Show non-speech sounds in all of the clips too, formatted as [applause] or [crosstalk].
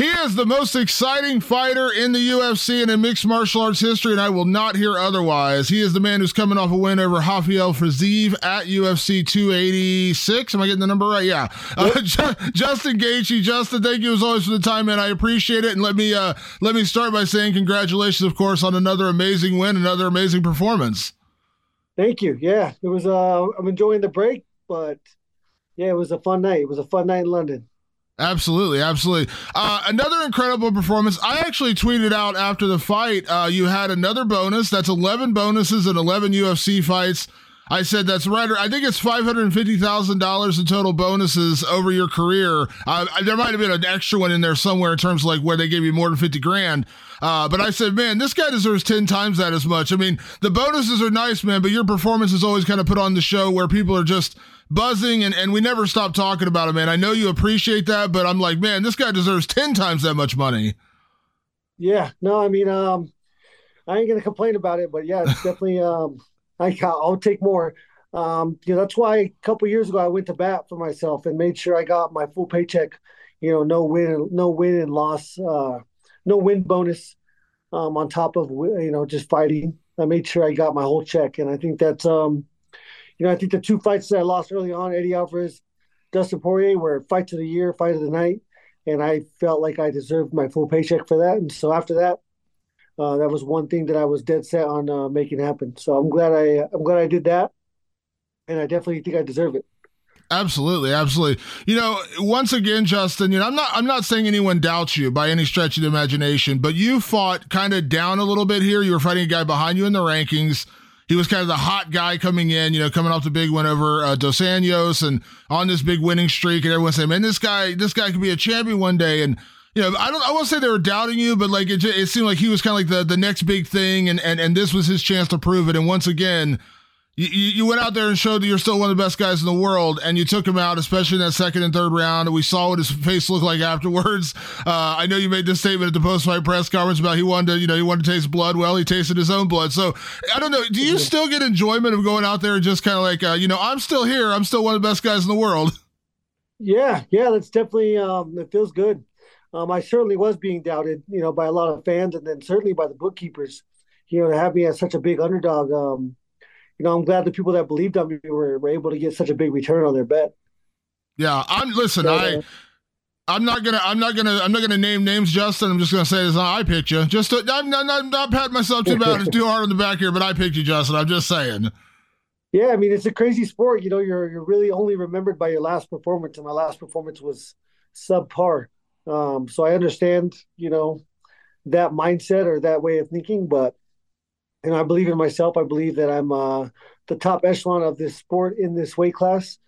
He is the most exciting fighter in the UFC and in mixed martial arts history, and I will not hear otherwise. He is the man who's coming off a win over Rafael Fiziev at UFC 286. Am I getting the number right? Yeah. Uh, [laughs] Justin Gaethje. Justin, thank you as always for the time, man. I appreciate it. And let me uh, let me start by saying congratulations, of course, on another amazing win, another amazing performance. Thank you. Yeah, it was. Uh, I'm enjoying the break, but yeah, it was a fun night. It was a fun night in London. Absolutely, absolutely. Uh, another incredible performance. I actually tweeted out after the fight. Uh, you had another bonus. That's eleven bonuses and eleven UFC fights. I said that's right. I think it's five hundred fifty thousand dollars in total bonuses over your career. Uh, there might have been an extra one in there somewhere in terms of like where they gave you more than fifty grand. Uh, but I said, man, this guy deserves ten times that as much. I mean, the bonuses are nice, man, but your performance is always kind of put on the show where people are just buzzing and, and we never stop talking about it, man. I know you appreciate that, but I'm like, man, this guy deserves 10 times that much money. Yeah, no, I mean, um, I ain't gonna complain about it, but yeah, it's [laughs] definitely, um, I, I'll take more. Um, you know, that's why a couple years ago I went to bat for myself and made sure I got my full paycheck. You know, no win, no win and loss, uh, no win bonus, um, on top of you know just fighting. I made sure I got my whole check, and I think that's um, you know, I think the two fights that I lost early on, Eddie Alvarez, Dustin Poirier, were fights of the year, fight of the night, and I felt like I deserved my full paycheck for that. And so after that, uh, that was one thing that I was dead set on uh, making happen. So I'm glad I I'm glad I did that, and I definitely think I deserve it. Absolutely, absolutely. You know, once again, Justin, you know, I'm not I'm not saying anyone doubts you by any stretch of the imagination, but you fought kind of down a little bit here. You were fighting a guy behind you in the rankings he was kind of the hot guy coming in, you know, coming off the big win over uh, Dos Anjos and on this big winning streak. And everyone saying, man, this guy, this guy could be a champion one day. And, you know, I don't, I won't say they were doubting you, but like it, it seemed like he was kind of like the, the next big thing. And, and, and this was his chance to prove it. And once again, you, you went out there and showed that you're still one of the best guys in the world, and you took him out, especially in that second and third round. And We saw what his face looked like afterwards. Uh, I know you made this statement at the post-fight press conference about he wanted to, you know, he wanted to taste blood. Well, he tasted his own blood. So I don't know. Do you still get enjoyment of going out there and just kind of like, uh, you know, I'm still here. I'm still one of the best guys in the world. [laughs] Yeah, yeah, that's definitely. Um, it feels good. Um, I certainly was being doubted, you know, by a lot of fans, and then certainly by the bookkeepers. You know, to have me as such a big underdog. Um, you know, I'm glad the people that believed on me were, were able to get such a big return on their bet. Yeah, I'm listen, so, I I'm not gonna I'm not gonna I'm not gonna name names, Justin. I'm just gonna say this. I picked you. Just to, I'm not, not, not patting myself too bad [laughs] too hard on the back here, but I picked you, Justin. I'm just saying. Yeah, I mean it's a crazy sport. You know, you're you're really only remembered by your last performance, and my last performance was subpar. Um, so I understand, you know, that mindset or that way of thinking, but and I believe in myself. I believe that I'm uh, the top echelon of this sport in this weight class,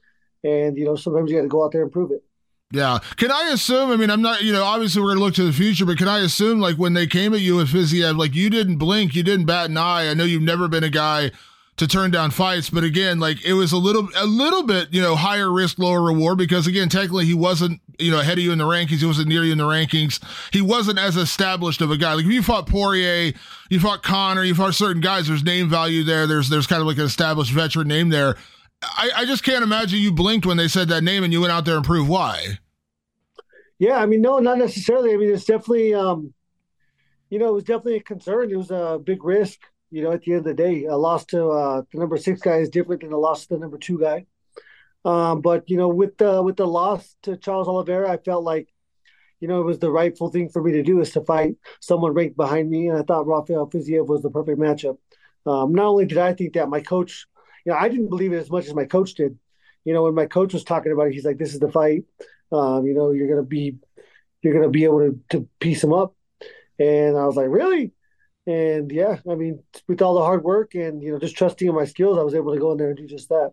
and you know sometimes you got to go out there and prove it. Yeah. Can I assume? I mean, I'm not. You know, obviously we're going to look to the future, but can I assume like when they came at you with Fiziev, like you didn't blink, you didn't bat an eye. I know you've never been a guy to turn down fights. But again, like it was a little a little bit, you know, higher risk, lower reward because again, technically he wasn't, you know, ahead of you in the rankings. He wasn't near you in the rankings. He wasn't as established of a guy. Like if you fought Poirier, you fought Conor, you fought certain guys, there's name value there. There's there's kind of like an established veteran name there. I, I just can't imagine you blinked when they said that name and you went out there and proved why. Yeah, I mean, no, not necessarily. I mean, it's definitely, um, you know, it was definitely a concern. It was a big risk you know, at the end of the day, a loss to uh, the number six guy is different than a loss to the number two guy. Um, but you know, with the with the loss to Charles Oliveira, I felt like, you know, it was the rightful thing for me to do is to fight someone ranked behind me, and I thought Rafael Fiziev was the perfect matchup. Um, not only did I think that, my coach, you know, I didn't believe it as much as my coach did. You know, when my coach was talking about it, he's like, "This is the fight. Um, you know, you're gonna be, you're gonna be able to to piece him up." And I was like, "Really?" And yeah, I mean, with all the hard work and you know just trusting in my skills, I was able to go in there and do just that.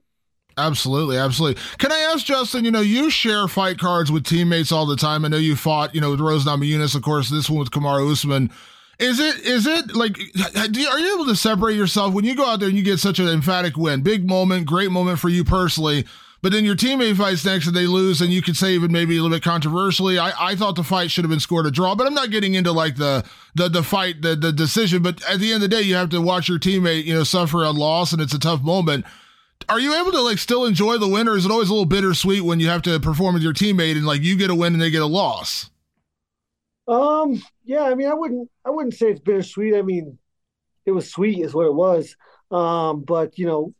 Absolutely, absolutely. Can I ask Justin? You know, you share fight cards with teammates all the time. I know you fought, you know, with Rose Namajunas, of course. This one with Kamaru Usman. Is it is it like are you able to separate yourself when you go out there and you get such an emphatic win, big moment, great moment for you personally? But then your teammate fights next and they lose, and you could say even maybe a little bit controversially. I, I thought the fight should have been scored a draw, but I'm not getting into like the the the fight, the the decision. But at the end of the day, you have to watch your teammate, you know, suffer a loss, and it's a tough moment. Are you able to like still enjoy the win, or is it always a little bittersweet when you have to perform with your teammate and like you get a win and they get a loss? Um, yeah, I mean, I wouldn't, I wouldn't say it's bittersweet. I mean, it was sweet, is what it was. Um, but you know,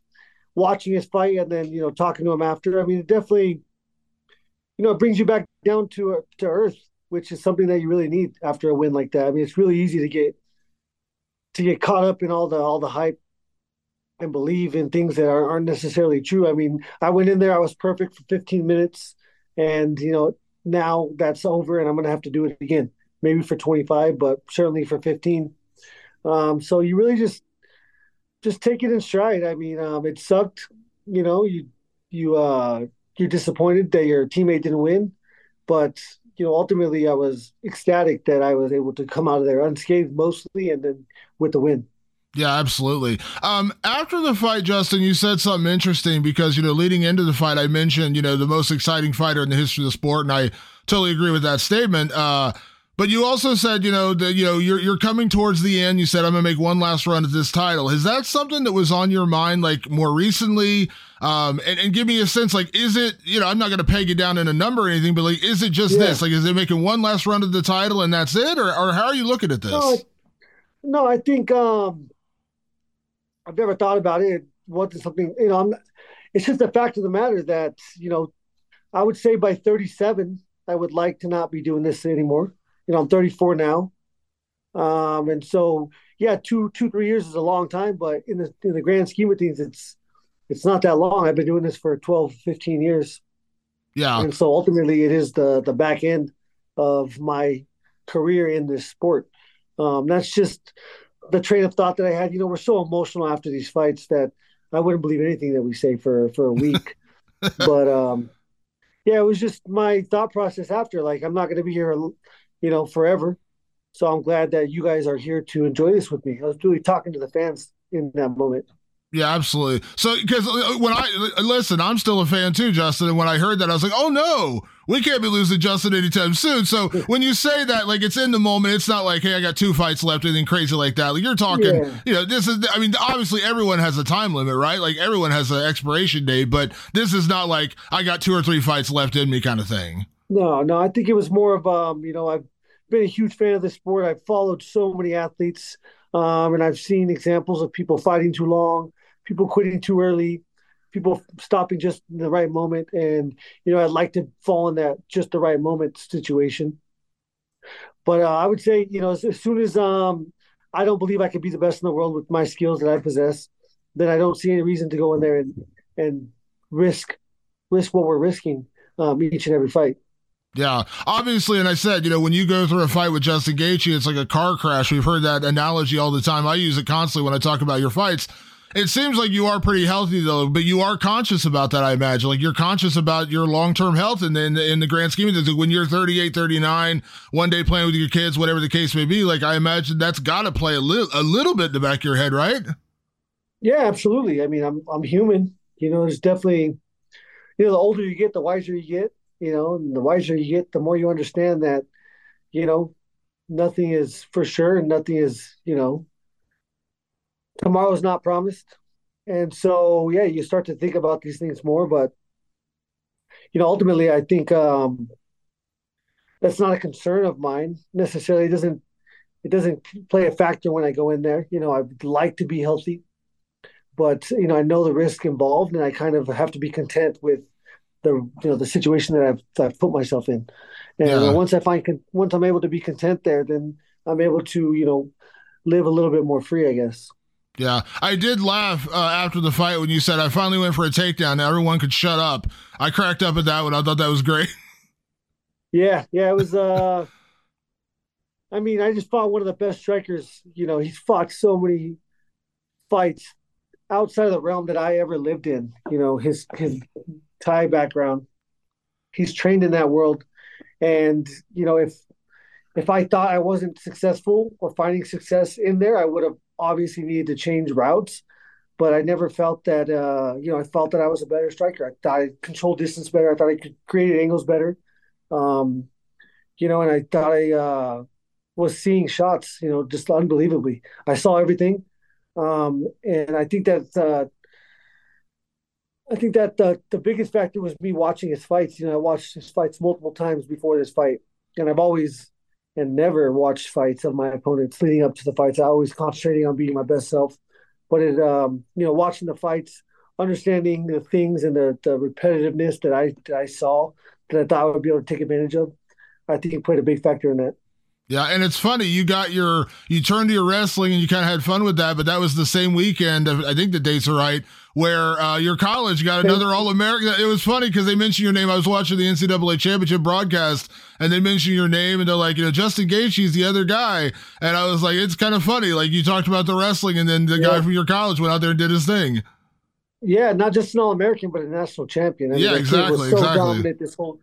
watching his fight and then you know talking to him after, I mean, it definitely, you know, it brings you back down to to earth, which is something that you really need after a win like that. I mean, it's really easy to get to get caught up in all the all the hype and believe in things that are, aren't necessarily true. I mean, I went in there, I was perfect for 15 minutes, and you know now that's over, and I'm to have to do it again maybe for 25, but certainly for 15. Um, so you really just just take it in stride. I mean, um, it sucked. You know, you you uh, you're disappointed that your teammate didn't win, but you know, ultimately, I was ecstatic that I was able to come out of there unscathed mostly, and then with the win. Yeah, absolutely. Um, after the fight, Justin, you said something interesting because, you know, leading into the fight, I mentioned, you know, the most exciting fighter in the history of the sport. And I totally agree with that statement. Uh, but you also said, you know, that you know you're you're coming towards the end. You said I'm gonna make one last run at this title. Is that something that was on your mind like more recently? Um, and, and give me a sense, like, is it, you know, I'm not gonna peg it down in a number or anything, but like, is it just yeah. this? Like, is it making one last run at the title and that's it, or or how are you looking at this? No, no I think um, I've never thought about it. What is something, you know, I'm. It's just the fact of the matter that you know, I would say by 37, I would like to not be doing this anymore you know, I'm 34 now. Um, and so, yeah, two, two, three years is a long time, but in the, in the grand scheme of things, it's, it's not that long. I've been doing this for 12, 15 years. Yeah. And so ultimately it is the, the back end of my career in this sport. Um, that's just the train of thought that I had. You know, we're so emotional after these fights that I wouldn't believe anything that we say for, for a week. [laughs] but, um, yeah, it was just my thought process after. Like, I'm not going to be here you know, forever. So I'm glad that you guys are here to enjoy this with me. I was really talking to the fans in that moment. Yeah, absolutely. So, because uh, when I listen, I'm still a fan too, Justin. And when I heard that, I was like, oh no, we can't be losing Justin anytime soon. So, [laughs] when you say that, like it's in the moment, it's not like, hey, I got two fights left, anything crazy like that. Like you're talking, yeah. you know, this is, I mean, obviously everyone has a time limit, right? Like everyone has an expiration date, but this is not like I got two or three fights left in me kind of thing. No, no, I think it was more of um, you know, I've been a huge fan of the sport. I've followed so many athletes, um, and I've seen examples of people fighting too long, people quitting too early, people stopping just in the right moment. And you know, I'd like to fall in that just the right moment situation. But uh, I would say, you know, as, as soon as um, I don't believe I could be the best in the world with my skills that I possess, then I don't see any reason to go in there and and risk risk what we're risking um, each and every fight. Yeah, obviously, and I said, you know, when you go through a fight with Justin Gaethje, it's like a car crash. We've heard that analogy all the time. I use it constantly when I talk about your fights. It seems like you are pretty healthy though, but you are conscious about that. I imagine, like you're conscious about your long term health, and in, in, in the grand scheme of things, when you're 38, 39, one day playing with your kids, whatever the case may be, like I imagine that's got to play a little a little bit in the back of your head, right? Yeah, absolutely. I mean, I'm I'm human. You know, there's definitely, you know, the older you get, the wiser you get you know, the wiser you get, the more you understand that, you know, nothing is for sure and nothing is, you know, tomorrow's not promised. And so, yeah, you start to think about these things more. But, you know, ultimately, I think um, that's not a concern of mine necessarily. It doesn't it doesn't play a factor when I go in there. You know, I'd like to be healthy, but you know, I know the risk involved, and I kind of have to be content with the you know the situation that I've I've put myself in. And yeah. once I find once I'm able to be content there, then I'm able to you know live a little bit more free, I guess. Yeah, I did laugh uh, after the fight when you said I finally went for a takedown. Everyone could shut up. I cracked up at that one. I thought that was great. [laughs] Yeah, yeah, it was. uh I mean, I just fought one of the best strikers. You know, he's fought so many fights outside of the realm that I ever lived in. You know, his his Thai background. He's trained in that world, and you know, if if I thought I wasn't successful or finding success in there, I would have obviously needed to change routes. But I never felt that. Uh, you know, I felt that I was a better striker. I thought I controlled distance better. I thought I could create angles better. Um, you know, and I thought I uh, was seeing shots. You know, just unbelievably. I saw everything, um, and I think that. Uh, I think that the the biggest factor was me watching his fights. You know, I watched his fights multiple times before this fight, and I've always and never watched fights of my opponents leading up to the fights. I always concentrating on being my best self. But it, um, you know, watching the fights, understanding the things and the, the repetitiveness that I that I saw that I thought I would be able to take advantage of, I think played a big factor in that. Yeah, and it's funny. You got your you turned to your wrestling and you kind of had fun with that, but that was the same weekend. I think the dates are right where uh, your college got another All American. It was funny because they mentioned your name. I was watching the NCAA championship broadcast, and they mentioned your name, and they're like, you know, Justin Gaethje's the other guy, and I was like, it's kind of funny. Like you talked about the wrestling, and then the yeah. guy from your college went out there and did his thing. Yeah, not just an All American, but a national champion. I mean, yeah, exactly. Was so exactly. dominant this whole,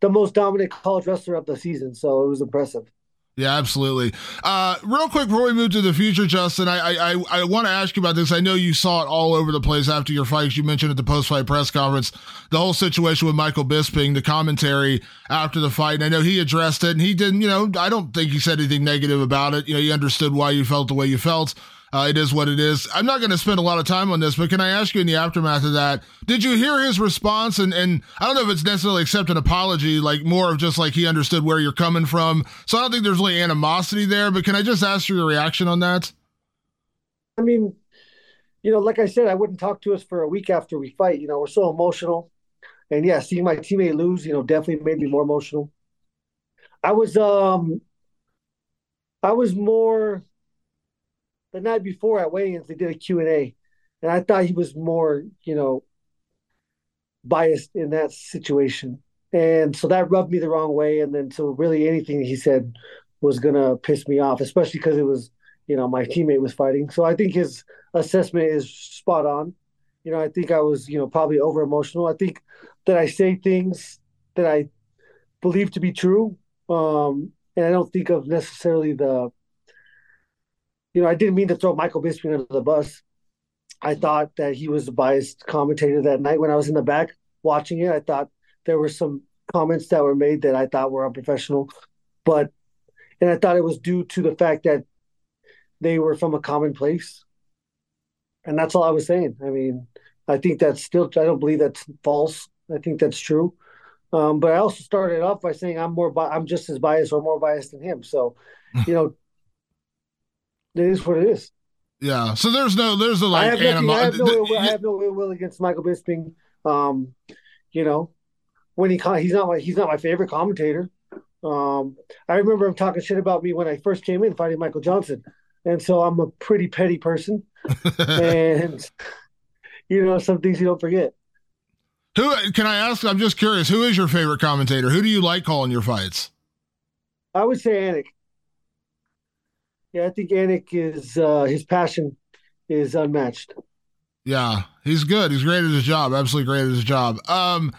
the most dominant college wrestler of the season. So it was impressive. Yeah, absolutely. Uh, real quick before we move to the future, Justin, I I, I want to ask you about this. I know you saw it all over the place after your fight. You mentioned at the post fight press conference the whole situation with Michael Bisping, the commentary after the fight. And I know he addressed it, and he didn't. You know, I don't think he said anything negative about it. You know, he understood why you felt the way you felt. Uh, it is what it is. I'm not going to spend a lot of time on this, but can I ask you in the aftermath of that, did you hear his response? And, and I don't know if it's necessarily accept an apology, like more of just like he understood where you're coming from. So I don't think there's really animosity there, but can I just ask you your reaction on that? I mean, you know, like I said, I wouldn't talk to us for a week after we fight. You know, we're so emotional. And yeah, seeing my teammate lose, you know, definitely made me more emotional. I was um I was more the night before at weigh-ins, they did a Q&A. And I thought he was more, you know, biased in that situation. And so that rubbed me the wrong way. And then so really anything he said was going to piss me off, especially because it was, you know, my teammate was fighting. So I think his assessment is spot on. You know, I think I was, you know, probably over emotional. I think that I say things that I believe to be true. Um, and I don't think of necessarily the you know, I didn't mean to throw Michael Bisping under the bus. I thought that he was a biased commentator that night when I was in the back watching it. I thought there were some comments that were made that I thought were unprofessional, but and I thought it was due to the fact that they were from a common place, and that's all I was saying. I mean, I think that's still I don't believe that's false. I think that's true. Um, but I also started off by saying I'm more bi- I'm just as biased or more biased than him. So, you know, it is what it is. Yeah. So there's no there's a like I have, animo- I have no ill, I have no ill will against Michael Bisping. Um, you know, when he he's not my he's not my favorite commentator. Um, I remember him talking shit about me when I first came in fighting Michael Johnson, and so I'm a pretty petty person, [laughs] and you know some things you don't forget. Who can I ask? I'm just curious. Who is your favorite commentator? Who do you like calling your fights? I would say Anik. Yeah, I think Anik is uh, his passion is unmatched. Yeah, he's good. He's great at his job. Absolutely great at his job. Um,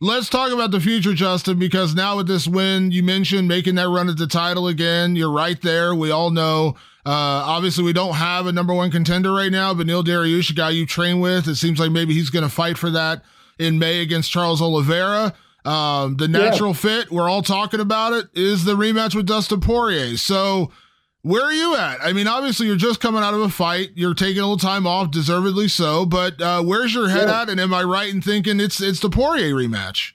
let's talk about the future, Justin, because now with this win, you mentioned making that run at the title again. You're right there. We all know. Uh, obviously, we don't have a number one contender right now, but Neil Dariush, a guy you train with, it seems like maybe he's going to fight for that in May against Charles Oliveira. Um, the natural yeah. fit, we're all talking about it, is the rematch with Dustin Poirier. So, where are you at? I mean, obviously, you're just coming out of a fight. You're taking a little time off, deservedly so. But uh, where's your head yeah. at? And am I right in thinking it's it's the Poirier rematch?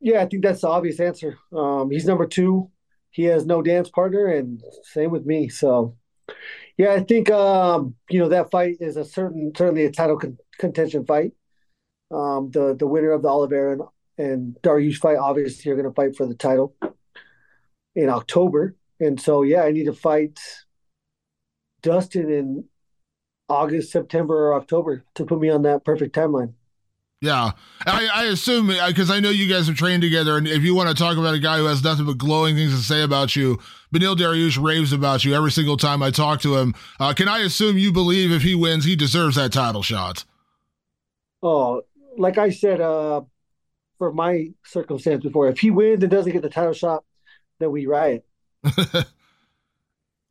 Yeah, I think that's the obvious answer. Um, he's number two. He has no dance partner, and same with me. So, yeah, I think um, you know that fight is a certain certainly a title con- contention fight. Um, the the winner of the Oliveira and, and Dariush fight, obviously, are going to fight for the title in October. And so, yeah, I need to fight Dustin in August, September, or October to put me on that perfect timeline. Yeah, I, I assume because I know you guys have trained together, and if you want to talk about a guy who has nothing but glowing things to say about you, Beneil Dariush raves about you every single time I talk to him. Uh, can I assume you believe if he wins, he deserves that title shot? Oh, like I said, uh, for my circumstance before, if he wins and doesn't get the title shot, then we riot. [laughs]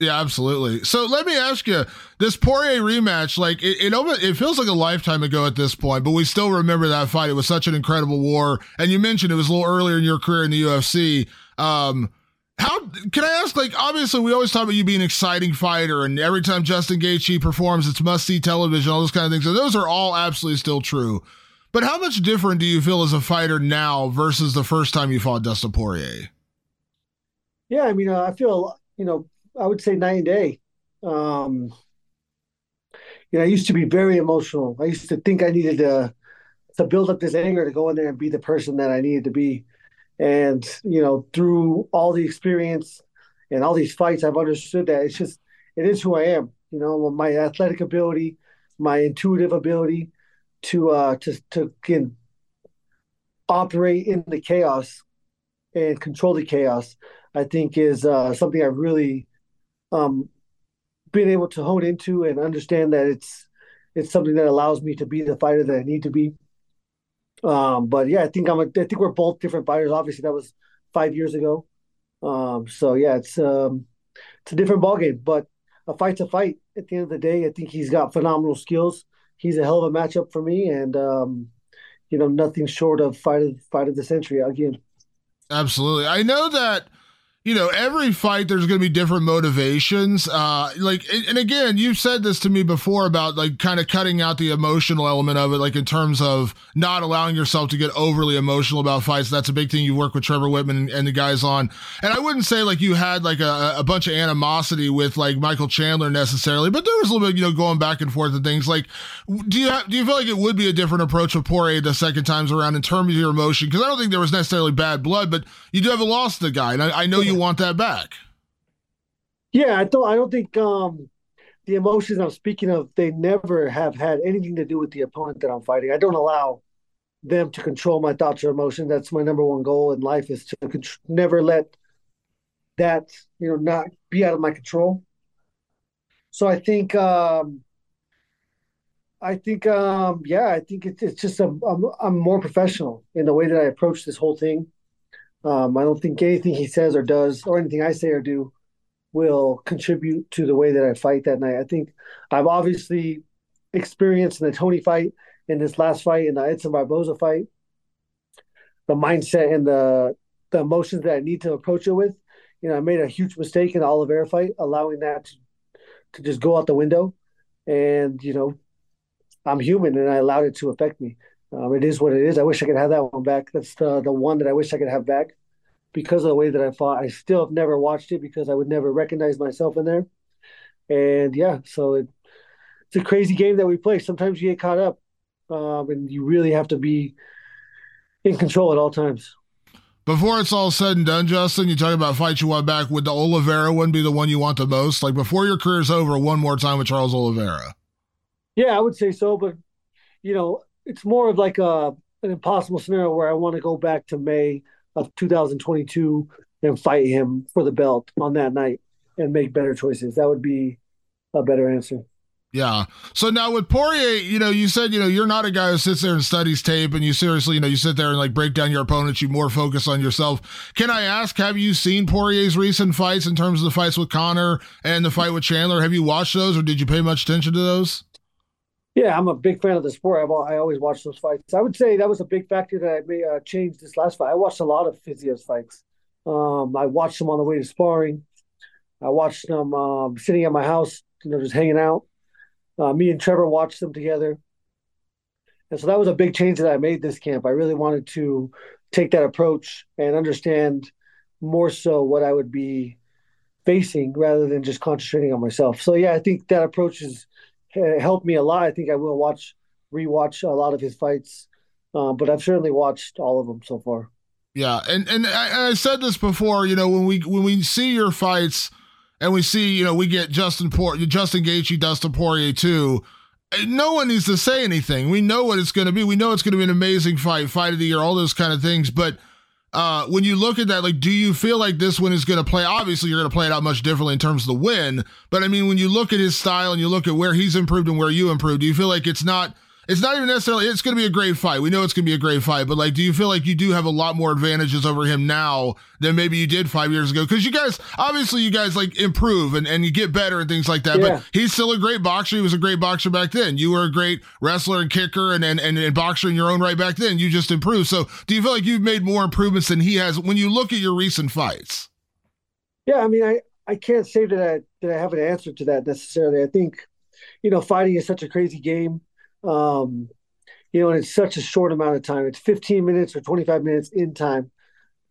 Yeah, absolutely. So let me ask you, this Poirier rematch, like it, it, it feels like a lifetime ago at this point, but we still remember that fight. It was such an incredible war, and you mentioned it was a little earlier in your career in the UFC. Um, how can I ask? Like, obviously, we always talk about you being an exciting fighter, and every time Justin Gaethje performs, it's must see television, all those kind of things. So those are all absolutely still true. But how much different do you feel as a fighter now versus the first time you fought Dustin Poirier? Yeah, I mean, uh, I feel you know I would say night and day. Um, you know, I used to be very emotional. I used to think I needed to to build up this anger to go in there and be the person that I needed to be. And you know, through all the experience and all these fights, I've understood that it's just it is who I am. You know, my athletic ability, my intuitive ability to uh to to can operate in the chaos and control the chaos. I think is uh, something I've really um, being able to hone into and understand that it's it's something that allows me to be the fighter that I need to be. Um, but yeah, I think I'm a, I think we're both different fighters. Obviously, that was five years ago. Um, so yeah, it's um, it's a different ballgame, but a fight's a fight. At the end of the day, I think he's got phenomenal skills. He's a hell of a matchup for me, and um, you know, nothing short of fight of fight of the century again. Absolutely, I know that you know, every fight there's going to be different motivations. Uh, like, and again, you've said this to me before about like kind of cutting out the emotional element of it, like in terms of not allowing yourself to get overly emotional about fights. That's a big thing you work with Trevor Wittman and, the guys on. And I wouldn't say like you had like a, a bunch of animosity with like Michael Chandler necessarily, but there was a little bit, you know, going back and forth and things. Like, do you have, do you feel like it would be a different approach with Poirier the second times around in terms of your emotion? Because I don't think there was necessarily bad blood, but you do have a loss to the guy, and I, I know you you want that back. Yeah, I don't. I don't think um, the emotions I'm speaking of they never have had anything to do with the opponent that I'm fighting. I don't allow them to control my thoughts or emotions. That's my number one goal in life is to con- never let that you know not be out of my control. So I think um, I think um, yeah, I think it's it's just a, I'm, I'm more professional in the way that I approach this whole thing. Um, I don't think anything he says or does, or anything I say or do, will contribute to the way that I fight that night. I think I've obviously experienced in the Tony fight, in this last fight, in the Edson Barboza fight, the mindset and the the emotions that I need to approach it with. You know, I made a huge mistake in the Oliveira fight, allowing that to, to just go out the window. And you know, I'm human, and I allowed it to affect me. Um, it is what it is. I wish I could have that one back. That's the the one that I wish I could have back because of the way that I fought. I still have never watched it because I would never recognize myself in there. And yeah, so it, it's a crazy game that we play. Sometimes you get caught up, um, and you really have to be in control at all times. Before it's all said and done, Justin, you talk about fights you want back. Would the Oliveira one be the one you want the most? Like before your career's over, one more time with Charles Oliveira. Yeah, I would say so, but you know, it's more of like a an impossible scenario where I want to go back to May of 2022 and fight him for the belt on that night and make better choices. That would be a better answer. Yeah. So now with Poirier, you know, you said, you know, you're not a guy who sits there and studies tape and you seriously, you know, you sit there and like break down your opponents, you more focus on yourself. Can I ask, have you seen Poirier's recent fights in terms of the fights with Conor and the fight with Chandler? Have you watched those or did you pay much attention to those? Yeah, I'm a big fan of the sport. I've, I always watch those fights. I would say that was a big factor that I may uh, change this last fight. I watched a lot of Fiziev fights. Um, I watched them on the way to sparring. I watched them um, sitting at my house, you know, just hanging out. Uh, me and Trevor watched them together. And so that was a big change that I made this camp. I really wanted to take that approach and understand more so what I would be facing rather than just concentrating on myself. So yeah, I think that approach is helped me a lot. I think I will watch rewatch a lot of his fights, uh, but I've certainly watched all of them so far. Yeah, and and I, I, said this before. You know, when we when we see your fights and we see, you know, we get Justin Port, Justin Gaethje, Dustin Poirier too. No one needs to say anything. We know what it's going to be. We know it's going to be an amazing fight, fight of the year, all those kind of things. But uh, when you look at that, like, do you feel like this one is going to play? Obviously, you're going to play it out much differently in terms of the win. But I mean, when you look at his style and you look at where he's improved and where you improved, do you feel like it's not it's not even necessarily it's going to be a great fight. We know it's going to be a great fight, but like, do you feel like you do have a lot more advantages over him now than maybe you did five years ago? Because you guys, obviously, you guys like improve and, and you get better and things like that. Yeah. But he's still a great boxer. He was a great boxer back then. You were a great wrestler and kicker and and, and, and boxer in your own right back then. You just improved. So, do you feel like you've made more improvements than he has when you look at your recent fights? Yeah, I mean, I I can't say that I that I have an answer to that necessarily. I think, you know, fighting is such a crazy game. Um, you know, and it's such a short amount of time. It's 15 minutes or 25 minutes in time.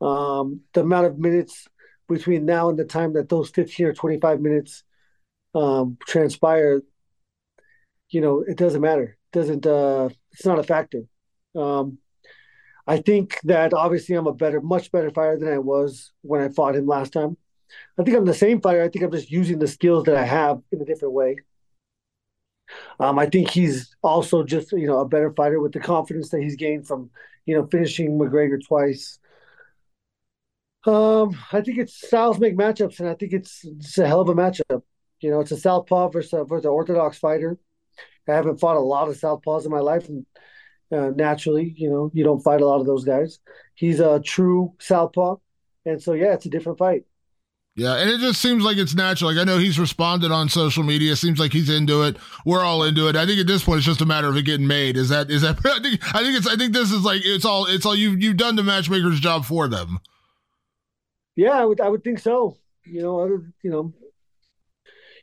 Um, the amount of minutes between now and the time that those 15 or 25 minutes um, transpire, you know, it doesn't matter. It doesn't. Uh, it's not a factor. Um, I think that obviously I'm a better, much better fighter than I was when I fought him last time. I think I'm the same fighter. I think I'm just using the skills that I have in a different way. Um, I think he's also just you know a better fighter with the confidence that he's gained from you know finishing McGregor twice. Um, I think it's styles make matchups, and I think it's it's a hell of a matchup. You know, it's a southpaw versus a, versus an orthodox fighter. I haven't fought a lot of southpaws in my life, and uh, naturally, you know, you don't fight a lot of those guys. He's a true southpaw, and so yeah, it's a different fight. Yeah, and it just seems like it's natural. Like I know he's responded on social media. Seems like he's into it. We're all into it. I think at this point it's just a matter of it getting made. Is that is that? [laughs] I think I think it's I think this is like it's all it's all you've you've done the matchmaker's job for them. Yeah, I would I would think so. You know, other you know,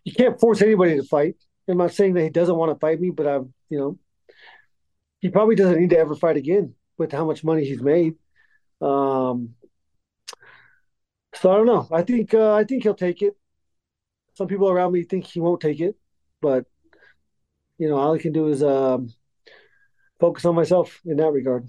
you can't force anybody to fight. I'm not saying that he doesn't want to fight me, but I'm you know, he probably doesn't need to ever fight again with how much money he's made. Um, so I don't know. I think uh, I think he'll take it. Some people around me think he won't take it, but you know, all I can do is um, focus on myself in that regard.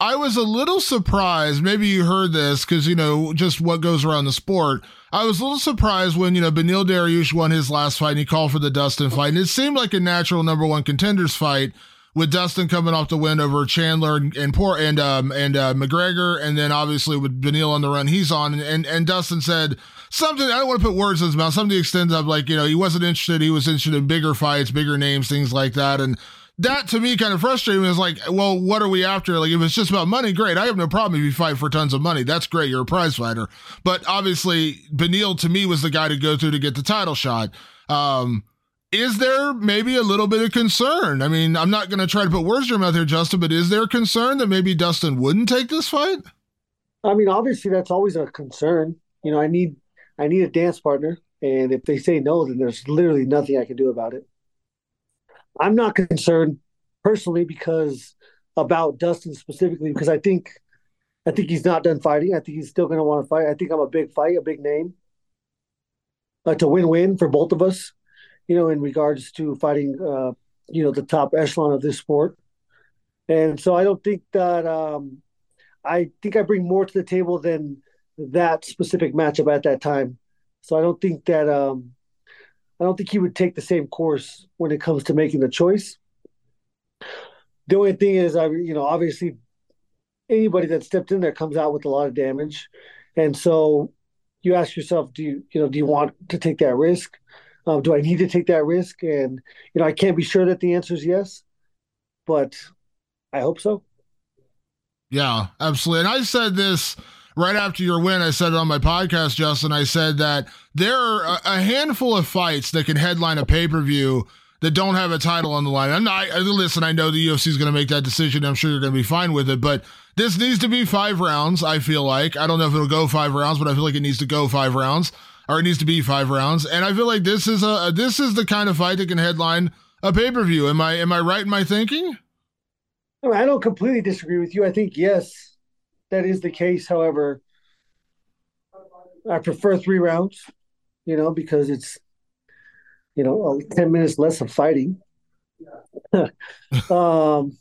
I was a little surprised. Maybe you heard this because you know just what goes around the sport. I was a little surprised when you know Beneil Dariush won his last fight and he called for the Dustin fight, and it seemed like a natural number one contenders fight with Dustin coming off the win over Chandler and and poor and um and uh, McGregor, and then obviously with Beneil on the run he's on, and, and and Dustin said something. I don't want to put words in his mouth. Something to the extent of like you know he wasn't interested. He was interested in bigger fights, bigger names, things like that, and. That to me kind of frustrating. Is like, well, what are we after? Like, if it's just about money, great. I have no problem if you fight for tons of money. That's great. You're a prize fighter. But obviously, Beneil to me was the guy to go through to get the title shot. Um, is there maybe a little bit of concern? I mean, I'm not going to try to put words in your mouth here, Justin, but is there concern that maybe Dustin wouldn't take this fight? I mean, obviously that's always a concern. You know, I need I need a dance partner, and if they say no, then there's literally nothing I can do about it. I'm not concerned personally because about Dustin specifically because I think I think he's not done fighting. I think he's still going to want to fight. I think I'm a big fight, a big name. But to win-win for both of us you know, in regards to fighting, uh, you know, the top echelon of this sport. And so I don't think that um, I think I bring more to the table than that specific matchup at that time. So I don't think that um, I don't think he would take the same course when it comes to making the choice. The only thing is, I you know, obviously, anybody that stepped in there comes out with a lot of damage, and so you ask yourself, do you you know do you want to take that risk? Um, do I need to take that risk? And you know, I can't be sure that the answer is yes, but I hope so. Yeah, absolutely. And I said this right after your win. I said it on my podcast, Justin. I said that there are a handful of fights that can headline a pay per view that don't have a title on the line. I'm not, listen, I know the UFC is going to make that decision. I'm sure you're going to be fine with it, but this needs to be five rounds. I feel like I don't know if it'll go five rounds, but I feel like it needs to go five rounds or it needs to be five rounds. And I feel like this is a this is the kind of fight that can headline a pay per view. Am I am I right in my thinking? I don't completely disagree with you. I think yes, that is the case. However, I prefer three rounds. You know, because it's you know ten minutes less of fighting. [laughs] um,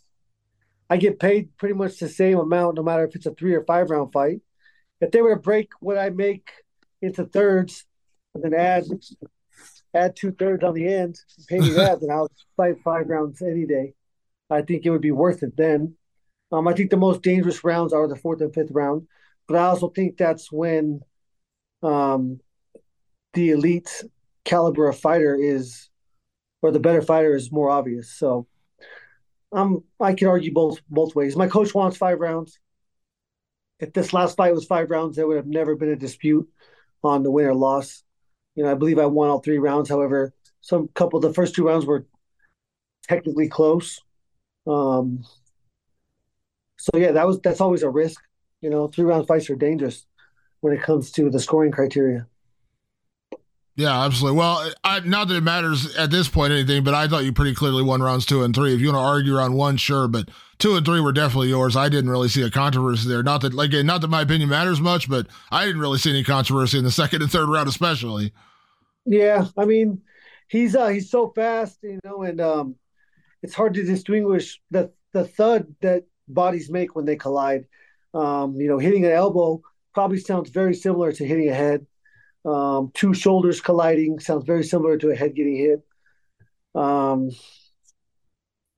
I get paid pretty much the same amount, no matter if it's a three or five round fight. If they were to break what I make into thirds and then add add two thirds on the end, pay me that, then I'll fight five rounds any day. I think it would be worth it then. Um, I think the most dangerous rounds are the fourth and fifth round. but I also think that's when um, the elite caliber of fighter is, or the better fighter is more obvious. So I'm I can argue both both ways. My coach wants five rounds. If this last fight was five rounds, there would have never been a dispute on the winner loss. You know, I believe I won all three rounds. However, some couple the first two rounds were technically close. Um, so yeah, that was that's always a risk. You know, three round fights are dangerous when it comes to the scoring criteria. Yeah, absolutely. Well, I, not that it matters at this point anything, but I thought you pretty clearly won rounds two and three. If you want to argue around one, sure, but two and three were definitely yours. I didn't really see a controversy there. Not that, like, not that my opinion matters much, but I didn't really see any controversy in the [laughs] second and third round, especially. Yeah, I mean, he's uh he's so fast, you know, and um, it's hard to distinguish the the thud that bodies make when they collide. Um, you know, hitting an elbow probably sounds very similar to hitting a head. Um, two shoulders colliding sounds very similar to a head getting hit. Um,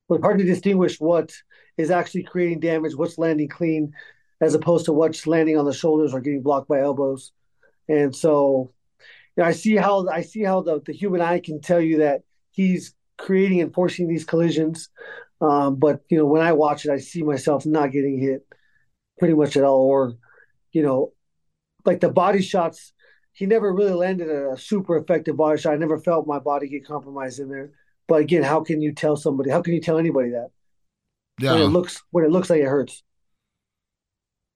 but hard to distinguish what is actually creating damage, what's landing clean, as opposed to what's landing on the shoulders or getting blocked by elbows. And so, you know, I see how I see how the, the human eye can tell you that he's creating and forcing these collisions. Um, but you know, when I watch it, I see myself not getting hit pretty much at all, or you know, like the body shots he never really landed a super effective body shot. I never felt my body get compromised in there. But again, how can you tell somebody? How can you tell anybody that? Yeah. When it looks when it looks like it hurts.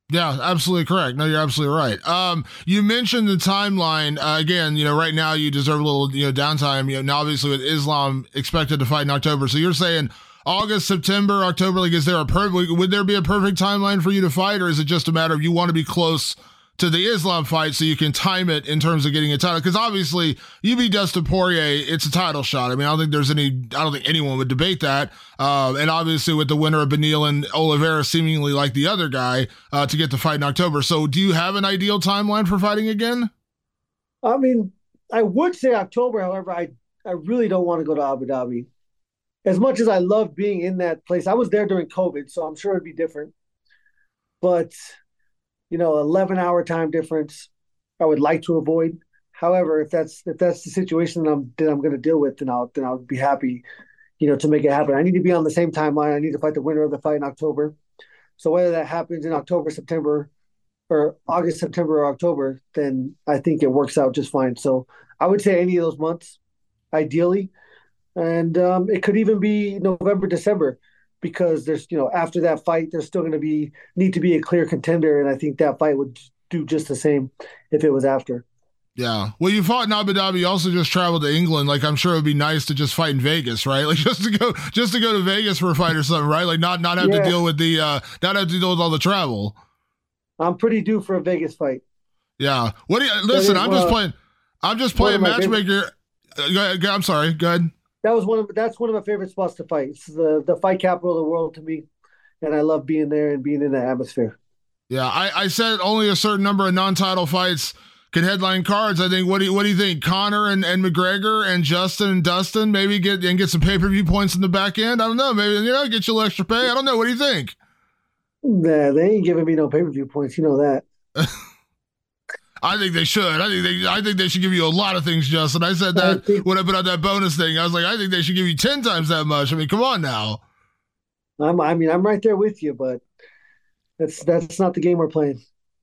Yeah, absolutely correct. No, you're absolutely right. Um, you mentioned the timeline uh, again. You know, right now you deserve a little you know downtime. You know, now obviously with Islam expected to fight in October, so you're saying August, September, October. Like, is there a perfect? Would there be a perfect timeline for you to fight, or is it just a matter of you want to be close? To the Islam fight so you can time it in terms of getting a title. Because obviously, you beat Dustin Poirier, it's a title shot. I mean, I don't think there's any, I don't think anyone would debate that. Uh, and obviously, with the winner of Beneil and Oliveira seemingly like the other guy uh, to get the fight in October. So, do you have an ideal timeline for fighting again? I mean, I would say October. However, I, I really don't want to go to Abu Dhabi. As much as I love being in that place, I was there during COVID, so I'm sure it'd be different. But you know, 11 hour time difference. I would like to avoid. However, if that's if that's the situation that I'm that I'm going to deal with, then I'll then I'll be happy, you know, to make it happen. I need to be on the same timeline. I need to fight the winner of the fight in October. So whether that happens in October, September, or August, September, or October, then I think it works out just fine. So I would say any of those months, ideally, and um, it could even be November, December because there's you know after that fight there's still going to be need to be a clear contender and i think that fight would do just the same if it was after yeah. Well, you fought in Abu Dhabi. You also just traveled to England. Like, I'm sure it would be nice to just fight in Vegas, right? [laughs] Like, just to go, just to go to Vegas for a fight or something, right? Like, not not have yeah. to deal with the, uh not have to deal with all the travel. I'm pretty due for a Vegas fight. Yeah. What do you listen? I'm just playing. I'm just playing matchmaker. Uh, I'm sorry. Go ahead that was one of that's one of my favorite spots to fight. It's the the fight capital of the world to me, and I love being there and being in the atmosphere. Yeah, I, I said only a certain number of non-title fights can headline cards. I think. What do you, what do you think? Conor and, and McGregor and Justin and Dustin maybe get and get some pay per view points in the back end. I don't know. Maybe you know get you a little extra pay. I don't know. What do you think? Nah, they ain't giving me no pay per view points. You know that. [laughs] I think they should. I think they. I think they should give you a lot of things, Justin. I said that I think, when I put out that bonus thing. I was like, I think they should give you ten times that much. I mean, come on now. I'm. I mean, I'm right there with you, but that's that's not the game we're playing.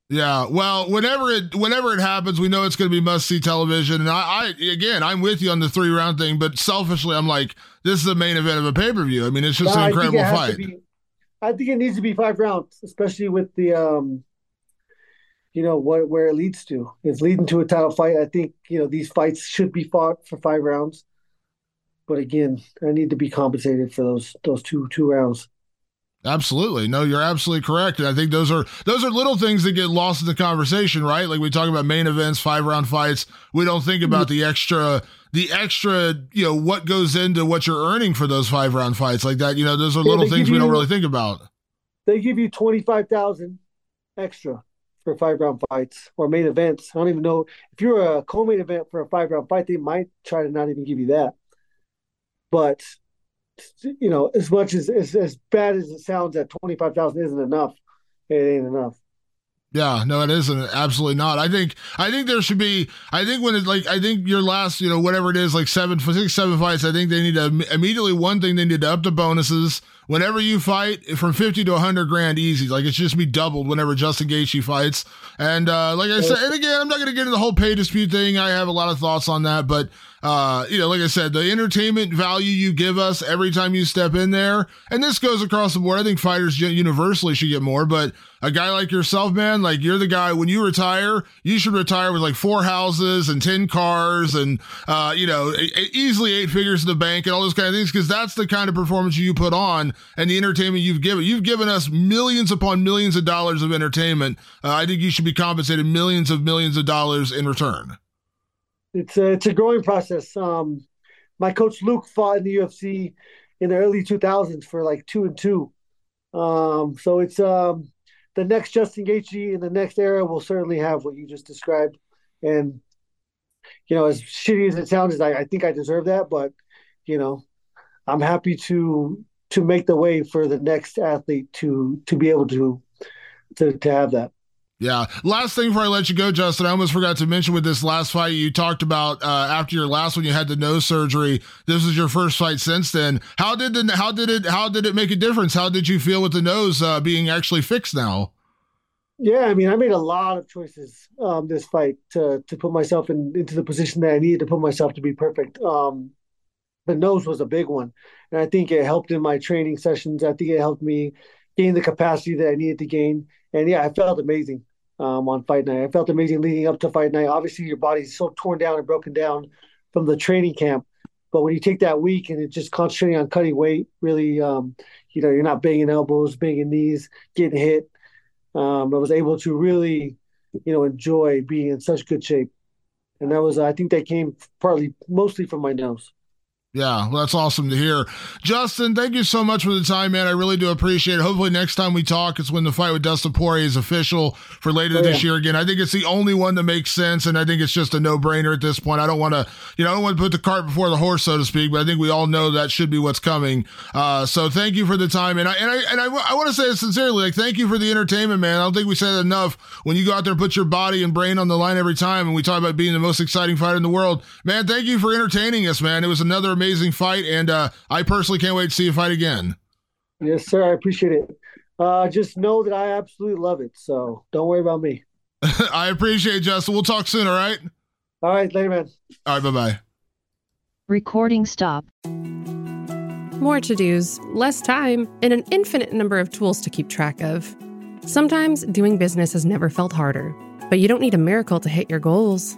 Yeah, well, whenever it whenever it happens, we know it's going to be must see television. And I, I, again, I'm with you on the three round thing, but selfishly, I'm like, this is the main event of a pay per view. I mean, it's just no, an incredible fight. Be, I think it needs to be five rounds, especially with the um you know what where it leads to. It's leading to a title fight. I think you know these fights should be fought for five rounds, but again, I need to be compensated for those those two two rounds. Absolutely. No, you're absolutely correct. And I think those are those are little things that get lost in the conversation, right? Like we talk about main events, five round fights. We don't think mm-hmm. about the extra the extra, you know, what goes into what you're earning for those five round fights like that. You know, those are little things we don't really think about. They give you twenty five thousand extra for five round fights or main events. I don't even know if you're a co-main event for a five round fight, they might try to not even give you that. But you know, as much as as, as bad as it sounds, that twenty five thousand isn't enough. It ain't enough. Yeah, no, it isn't. Absolutely not. I think I think there should be. I think when it's like I think your last, you know, whatever it is, like seven, six, seven fights. I think they need to immediately. One thing they need to up the bonuses whenever you fight from 50 to 100 grand easy. Like it's just be doubled whenever justin Gaethje fights. And uh, like i said and again i'm not going to get into the whole pay dispute thing. I have a lot of thoughts on that but uh, you know like i said the entertainment value you give us every time you step in there and this goes across the board. I think fighters universally should get more but a guy like yourself man like you're the guy when you retire you should retire with like four houses and 10 cars and uh, you know easily eight figures in the bank and all those kind of things because that's the kind of performance you put on and the entertainment you've given. You've given us millions upon millions of dollars of entertainment. Uh, I think you should be compensated millions of millions of dollars in return. It's a, it's a growing process. Um, my coach Luke fought in the UFC in the early 2000s for like two and two. Um, so it's um, the next Justin Gaethje in the next era will certainly have what you just described. And you know, as shitty as it sounds, I, I think I deserve that. But you know, I'm happy to to make the way for the next athlete to to be able to to, to have that. Yeah. Last thing before I let you go, Justin, I almost forgot to mention with this last fight you talked about uh, after your last one you had the nose surgery. This is your first fight since then. How did the how did it how did it make a difference? How did you feel with the nose uh, being actually fixed now? Yeah, I mean, I made a lot of choices um, this fight to to put myself in into the position that I needed to put myself to be perfect. Um, the nose was a big one. And I think it helped in my training sessions. I think it helped me gain the capacity that I needed to gain. And yeah, I felt amazing um, on fight night. I felt amazing leading up to fight night. Obviously, your body's so torn down and broken down from the training camp. But when you take that week and it's just concentrating on cutting weight, really, um, you know, you're not banging elbows, banging knees, getting hit. Um, I was able to really, you know, enjoy being in such good shape. And that was, I think that came partly, mostly from my nose. Yeah, well, that's awesome to hear. Justin, thank you so much for the time, man. I really do appreciate it. Hopefully, next time we talk, it's when the fight with Dustin Poirier is official for later this year again. I think it's the only one that makes sense, and I think it's just a no brainer at this point. I don't want to, you know, I don't want to put the cart before the horse, so to speak, but I think we all know that should be what's coming. Uh, so thank you for the time. And I, and I, and I, I want to say it sincerely, like, thank you for the entertainment, man. I don't think we said enough when you go out there and put your body and brain on the line every time, and we talk about being the most exciting fighter in the world. Man, thank you for entertaining us, man. It was another amazing amazing fight, and uh, I personally can't wait to see you fight again. Yes, sir. I appreciate it. Uh, just know that I absolutely love it. So don't worry about me. [laughs] I appreciate it, Justin. We'll talk soon. All right. All right, later, man. All right. Bye bye. Recording stop. More to dos, less time, and an infinite number of tools to keep track of. Sometimes doing business has never felt harder, but you don't need a miracle to hit your goals